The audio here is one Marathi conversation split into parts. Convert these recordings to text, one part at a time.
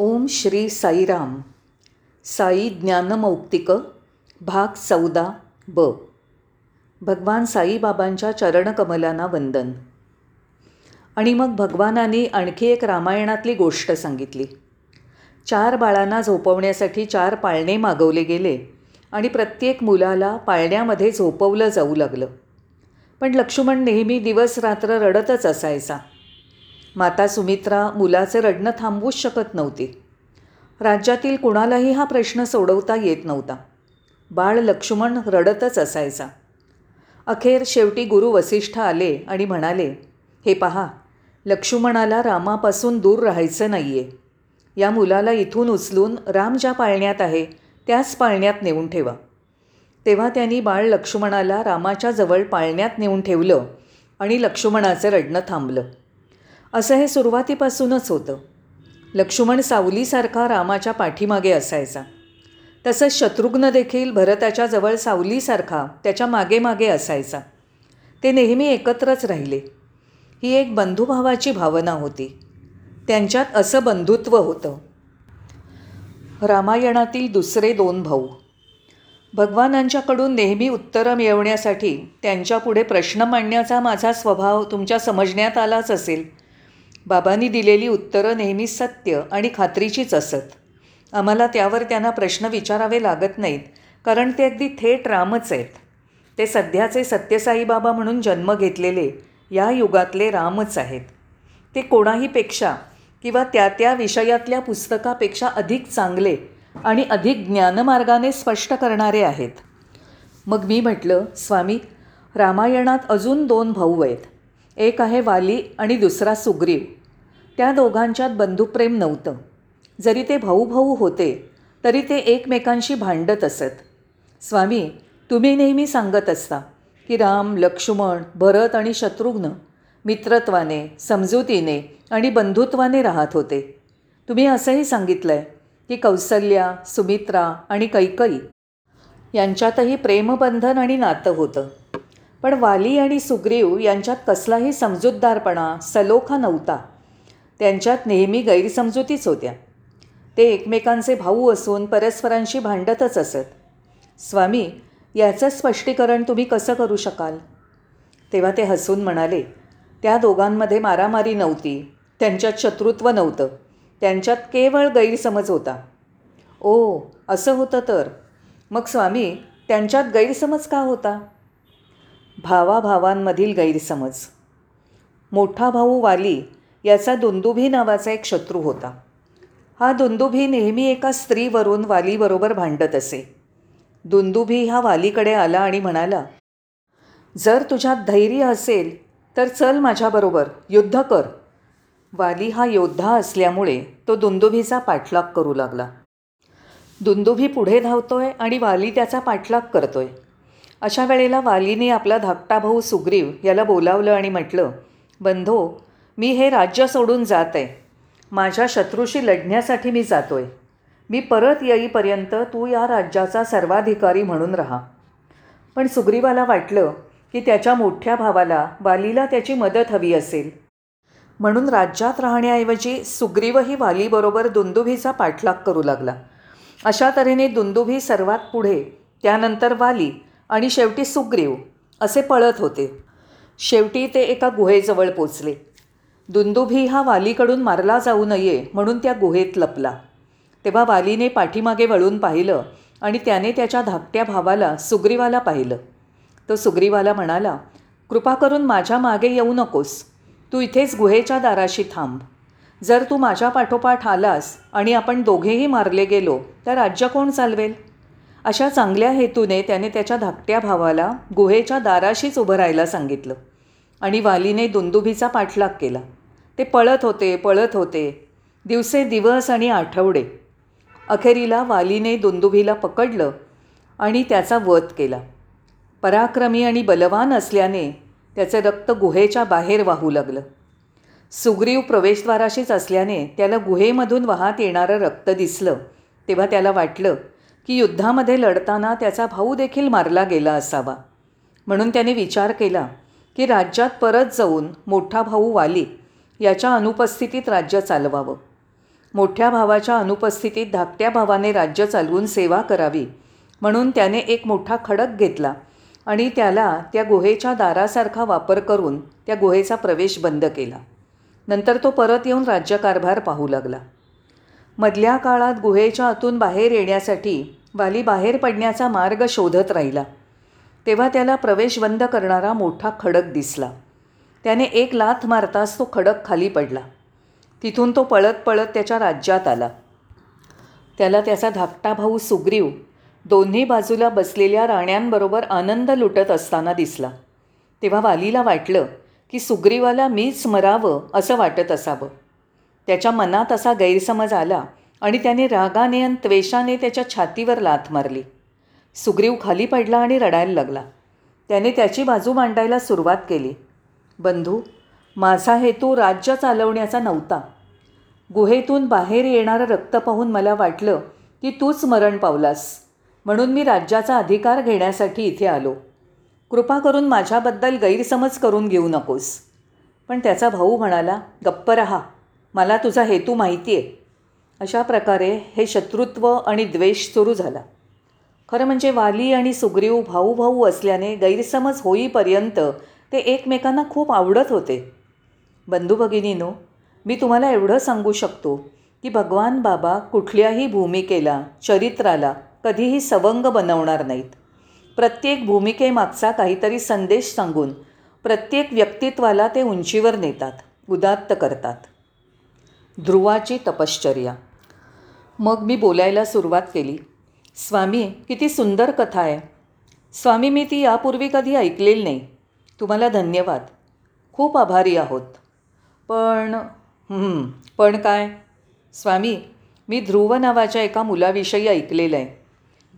ओम श्री साईराम. साई ज्ञानमौक्तिक भाग चौदा ब. भगवान साईबाबांच्या चरणकमलांना वंदन. आणि मग भगवानांनी आणखी एक रामायणातली गोष्ट सांगितली. चार बाळांना झोपवण्यासाठी चार पाळणे मागवले गेले आणि प्रत्येक मुलाला पाळण्यामध्ये झोपवलं जाऊ लागलं. पण लक्ष्मण नेहमी दिवस रात्र रडतच असायचा. माता सुमित्रा मुलाचं रडणं थांबवूच शकत नव्हती. राज्यातील कुणालाही हा प्रश्न सोडवता येत नव्हता. बाळ लक्ष्मण रडतच असायचा. अखेर शेवटी गुरु वसिष्ठ आले आणि म्हणाले हे पहा लक्ष्मणाला रामापासून दूर राहायचं नाही आहे या मुलाला इथून उचलून राम ज्या पाळण्यात आहे त्याच पाळण्यात नेऊन ठेवा तेव्हा त्यांनी बाळ लक्ष्मणाला रामाच्या जवळ पाळण्यात नेऊन ठेवलं आणि लक्ष्मणाचं रडणं थांबलं. असं हे सुरुवातीपासूनच होतं. लक्ष्मण सावलीसारखा रामाच्या पाठीमागे असायचा. तसंच शत्रुघ्न देखील भरताच्या जवळ सावलीसारखा त्याच्यामागे मागे असायचा. ते नेहमी एकत्रच राहिले. ही एक बंधुभावाची भावना होती. त्यांच्यात असं बंधुत्व होतं. रामायणातील दुसरे दोन भाऊ. भगवानांच्याकडून नेहमी उत्तरं मिळवण्यासाठी त्यांच्यापुढे प्रश्न मांडण्याचा माझा स्वभाव तुमच्या समजण्यात आलाच असेल. बाबांनी दिलेली उत्तरं नेहमी सत्य आणि खात्रीचीच असत. आम्हाला त्यावर त्यांना प्रश्न विचारावे लागत नाहीत कारण ते अगदी थेट रामच आहेत. ते सध्याचे सत्यसाईबाबा म्हणून जन्म घेतलेले या युगातले रामच आहेत. ते कोणाहीपेक्षा किंवा त्या त्या विषयातल्या पुस्तकापेक्षा अधिक चांगले आणि अधिक ज्ञानमार्गाने स्पष्ट करणारे आहेत. मग मी म्हटलं स्वामी रामायणात अजून दोन भाऊ आहेत. एक आहे वाली आणि दुसरा सुग्रीव. त्या दोघांच्यात बंधुप्रेम नव्हतं. जरी ते भाऊ भाऊ होते तरी ते एकमेकांशी भांडत असत. स्वामी तुम्ही नेहमी सांगत असता की राम लक्ष्मण भरत आणि शत्रुघ्न मित्रत्वाने समजुतीने आणि बंधुत्वाने राहत होते. तुम्ही असंही सांगितलं आहे की कौसल्या सुमित्रा आणि कैकई यांच्यातही प्रेमबंधन आणि नातं होतं. पण वाली आणि सुग्रीव यांच्यात कसलाही समजूतदारपणा सलोखा नव्हता. त्यांच्यात नेहमी गैरसमजुतीच होत्या. ते एकमेकांचे भाऊ असून परस्परांशी भांडतच असत. स्वामी याचं स्पष्टीकरण तुम्ही कसं करू शकाल? तेव्हा ते हसून म्हणाले त्या दोघांमध्ये मारामारी नव्हती. त्यांच्यात शत्रुत्व नव्हतं. त्यांच्यात केवळ गैरसमज होता. ओ असं होतं तर? मग स्वामी त्यांच्यात गैरसमज का होता? भावाभावांमधील गैरसमज. मोठा भाऊ वाली याचा दुंदुभी नावाचा एक शत्रू होता. हा दुंदुभी नेहमी एका स्त्रीवरून वालीबरोबर भांडत असे. दुंदुभी हा वालीकडे आला आणि म्हणाला जर तुझ्यात धैर्य असेल तर चल माझ्याबरोबर युद्ध कर. वाली हा योद्धा असल्यामुळे तो दुंदुभीचा पाठलाग करू लागला. दुंदुभी पुढे धावतोय आणि वाली त्याचा पाठलाग करतोय. अशा वेळेला वालीने आपला धाकटा भाऊ सुग्रीव याला बोलावलं आणि म्हटलं बंधो मी हे राज्य सोडून जात. आहे माझ्या शत्रूशी लढण्यासाठी मी जातो आहे मी परत येईपर्यंत तू या राज्याचा सर्वाधिकारी म्हणून राहा. पण सुग्रीवाला वाटलं की त्याच्या मोठ्या भावाला वालीला त्याची मदत हवी असेल. म्हणून राज्यात राहण्याऐवजी सुग्रीवही वालीबरोबर दुंदुभीचा पाठलाग करू लागला. अशा तऱ्हेने दुंदुभी सर्वात पुढे त्यानंतर वाली आणि शेवटी सुग्रीव असे पळत होते. शेवटी ते एका गुहेजवळ पोचले. दुंदुभी हा वालीकडून मारला जाऊ नये म्हणून त्या गुहेत लपला. तेव्हा वालीने पाठीमागे वळून पाहिलं आणि त्याने त्याच्या धाकट्या भावाला सुग्रीवाला पाहिलं. तो सुग्रीवाला म्हणाला कृपा करून माझ्या मागे येऊ नकोस. तू इथेच गुहेच्या दाराशी थांब. जर तू माझ्या पाठोपाठ आलास आणि आपण दोघेही मारले गेलो तर राज्य कोण चालवेल? अशा चांगल्या हेतूने त्याने त्याच्या धाकट्या भावाला गुहेच्या दाराशीच उभं राहायला सांगितलं आणि वालीने दुंदुभीचा पाठलाग केला. ते पळत होते पळत होते. दिवसे दिवस आणि आठवडे. अखेरीला वालीने दुंदुभीला पकडलं आणि त्याचा वध केला. पराक्रमी आणि बलवान असल्याने त्याचं रक्त गुहेच्या बाहेर वाहू लागलं. सुग्रीव प्रवेशद्वाराशीच असल्याने त्याला गुहेमधून वाहत येणारं रक्त दिसलं. तेव्हा त्याला वाटलं की युद्धामध्ये लढताना त्याचा भाऊ देखील मारला गेला असावा. म्हणून त्याने विचार केला की राज्यात परत जाऊन मोठा भाऊ वाली याच्या अनुपस्थितीत राज्य चालवावं. मोठ्या भावाच्या अनुपस्थितीत धाकट्या भावाने राज्य चालवून सेवा करावी म्हणून त्याने एक मोठा खडक घेतला आणि त्याला त्या गुहेच्या दारासारखा वापर करून त्या गुहेचा प्रवेश बंद केला. नंतर तो परत येऊन राज्यकारभार पाहू लागला. मधल्या काळात गुहेच्या आतून बाहेर येण्यासाठी वाली बाहेर पडण्याचा मार्ग शोधत राहिला. तेव्हा त्याला प्रवेश बंद करणारा मोठा खडक दिसला. त्याने एक लाथ मारताच तो खडक खाली पडला. तिथून तो पळत पळत त्याच्या राज्यात आला. त्याला त्याचा धाकटा भाऊ सुग्रीव दोन्ही बाजूला बसलेल्या राण्यांबरोबर आनंद लुटत असताना दिसला. तेव्हा वालीला वाटलं की सुग्रीवाला मीच मरावं असं वाटत असावं. त्याच्या मनात असा गैरसमज आला आणि त्याने रागाने आणि त्वेषाने त्याच्या छातीवर लाथ मारली. सुग्रीव खाली पडला आणि रडायला लागला. त्याने त्याची बाजू मांडायला सुरुवात केली. बंधू माझा हेतू राज्य चालवण्याचा नव्हता. गुहेतून बाहेर येणारं रक्त पाहून मला वाटलं की तूच मरण पावलास. म्हणून मी राज्याचा अधिकार घेण्यासाठी इथे आलो. कृपा करून माझ्याबद्दल गैरसमज करून घेऊ नकोस. पण त्याचा भाऊ म्हणाला गप्प रहा मला तुझा हेतू माहिती आहे अशा प्रकारे हे शत्रुत्व आणि द्वेष सुरू झाला. खरं म्हणजे वाली आणि सुग्रीव भाऊ भाऊ असल्याने गैरसमज होईपर्यंत ते एकमेकांना खूप आवडत होते. बंधू भगिनीनो मी तुम्हाला एवढं सांगू शकतो की भगवान बाबा कुठल्याही भूमिकेला चरित्राला कधीही सवंग बनवणार नाहीत. प्रत्येक भूमिकेमागचा काहीतरी संदेश सांगून प्रत्येक व्यक्तित्वाला ते उंचीवर नेतात उदात्त करतात. ध्रुवाची तपश्चर्या. मग मी बोलायला सुरुवात केली. स्वामी किती सुंदर कथा आहे. स्वामी मी ती यापूर्वी कधी ऐकलेली नाही. तुम्हाला धन्यवाद. खूप आभारी आहोत. पण पण काय? स्वामी मी ध्रुव नावाच्या एका मुलाविषयी ऐकलेलं आहे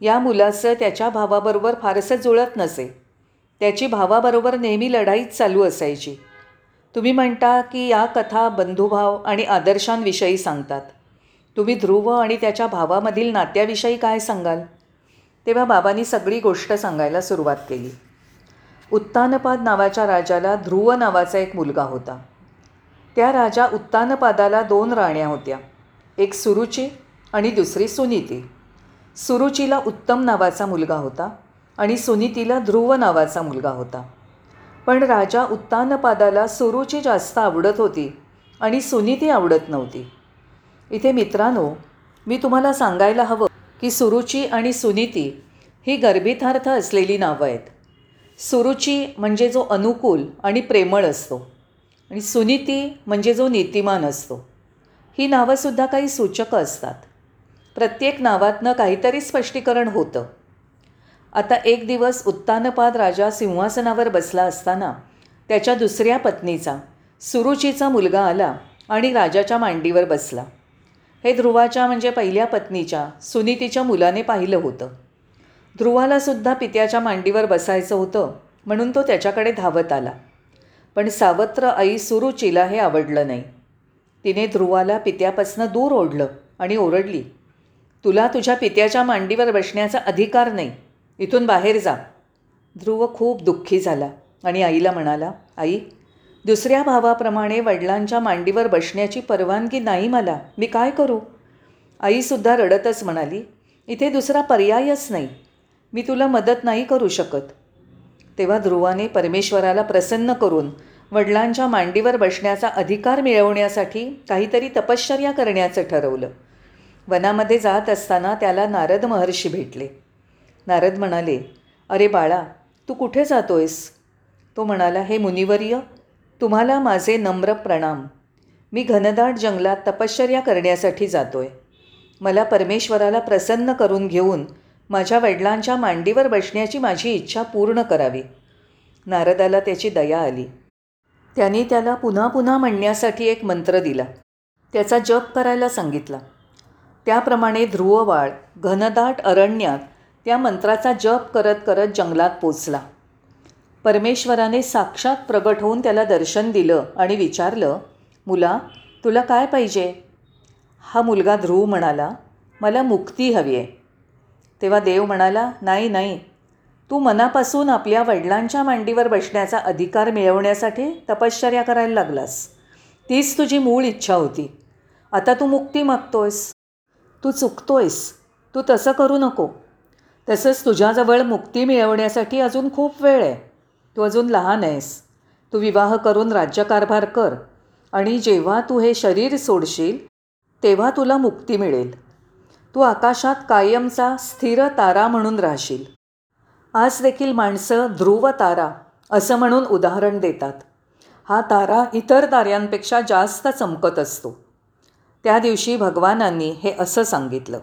या मुलाचं त्याच्या भावाबरोबर फारसं जुळत नसे. त्याची भावाबरोबर नेहमी लढाईच चालू असायची. तुम्ही म्हणता की या कथा बंधुभाव आणि आदर्शांविषयी सांगतात. तुम्ही ध्रुव आणि त्याच्या भावामधील नात्याविषयी काय सांगाल? तेव्हा बाबांनी सगळी गोष्ट सांगायला सुरुवात केली. उत्तानपाद नावाच्या राजाला ध्रुव नावाचा एक मुलगा होता. त्या राजा उत्तानपादाला दोन राण्या होत्या. एक सुरुची आणि दुसरी सुनीती. सुरुचीला उत्तम नावाचा मुलगा होता आणि सुनीतीला ध्रुव नावाचा मुलगा होता. पण राजा उत्तानपादाला सुरुची जास्त आवडत होती आणि सुनीती आवडत नव्हती. इथे मित्रांनो मी तुम्हाला सांगायला हवं की सुरुची आणि सुनीती ही गर्भितार्थ असलेली नावं आहेत. सुरुची म्हणजे जो अनुकूल आणि प्रेमळ असतो. आणि सुनीती म्हणजे जो नीतिमान असतो. ही नावंसुद्धा काही सूचकं असतात. प्रत्येक नावातनं काहीतरी स्पष्टीकरण होतं. आता एक दिवस उत्तानपाद राजा सिंहासनावर बसला असताना त्याच्या दुसऱ्या पत्नीचा सुरुचीचा मुलगा आला आणि राजाच्या मांडीवर बसला. हे ध्रुवाच्या म्हणजे पहिल्या पत्नीच्या सुनीतीच्या मुलाने पाहिलं होतं. ध्रुवालासुद्धा पित्याच्या मांडीवर बसायचं होतं म्हणून तो त्याच्याकडे धावत आला. पण सावत्र आई सुरुचीला हे आवडलं नाही. तिने ध्रुवाला पित्यापासनं दूर ओढलं आणि ओरडली तुला तुझ्या पित्याच्या मांडीवर बसण्याचा अधिकार नाही इथून बाहेर जा. ध्रुव खूप दुःखी झाला आणि आईला म्हणाला आई दुसऱ्या भावाप्रमाणे वडिलांच्या मांडीवर बसण्याची परवानगी नाही मला मी काय करू? आईसुद्धा रडतच म्हणाली इथे दुसरा पर्यायच नाही मी तुला मदत नाही करू शकत. तेव्हा ध्रुवाने परमेश्वराला प्रसन्न करून वडिलांच्या मांडीवर बसण्याचा अधिकार मिळवण्यासाठी काहीतरी तपश्चर्या करण्याचं ठरवलं. वनामध्ये जात असताना त्याला नारद महर्षी भेटले. नारद म्हणाले अरे बाळा तू कुठे जातोयस? तो म्हणाला हे मुनिवर्य तुम्हाला माझे नम्र प्रणाम. मी घनदाट जंगलात तपश्चर्या करण्यासाठी जातोय. मला परमेश्वराला प्रसन्न करून घेऊन माझ्या वडिलांच्या मांडीवर बसण्याची माझी इच्छा पूर्ण करावी. नारदाला त्याची दया आली. त्यांनी त्याला पुन्हा पुन्हा म्हणण्यासाठी एक मंत्र दिला. त्याचा जप करायला सांगितला. त्याप्रमाणे ध्रुववाळ घनदाट अरण्यात त्या मंत्राचा जप करत करत जंगलात पोचला. परमेश्वराने साक्षात प्रगट होऊन त्याला दर्शन दिलं आणि विचारलं मुला तुला काय पाहिजे? हा मुलगा ध्रुव म्हणाला मला मुक्ती हवी आहे. तेव्हा देव म्हणाला नाही नाही. तू मनापासून आपल्या वडिलांच्या मांडीवर बसण्याचा अधिकार मिळवण्यासाठी तपश्चर्या करायला लागलास. तीच तुझी मूळ इच्छा होती. आता तू मुक्ती मागतोयस. तू चुकतोयस. तू तसं करू नको. तसंच तुझ्याजवळ मुक्ती मिळवण्यासाठी अजून खूप वेळ आहे. तू अजून लहान आहेस. तू विवाह करून राज्यकारभार कर आणि जेव्हा तू हे शरीर सोडशील तेव्हा तुला मुक्ती मिळेल. तू आकाशात कायमचा स्थिर तारा म्हणून राहशील. आज देखील माणसं ध्रुव तारा असं म्हणून उदाहरण देतात. हा तारा इतर ताऱ्यांपेक्षा जास्त चमकत असतो. त्या दिवशी भगवानांनी हे असं सांगितलं.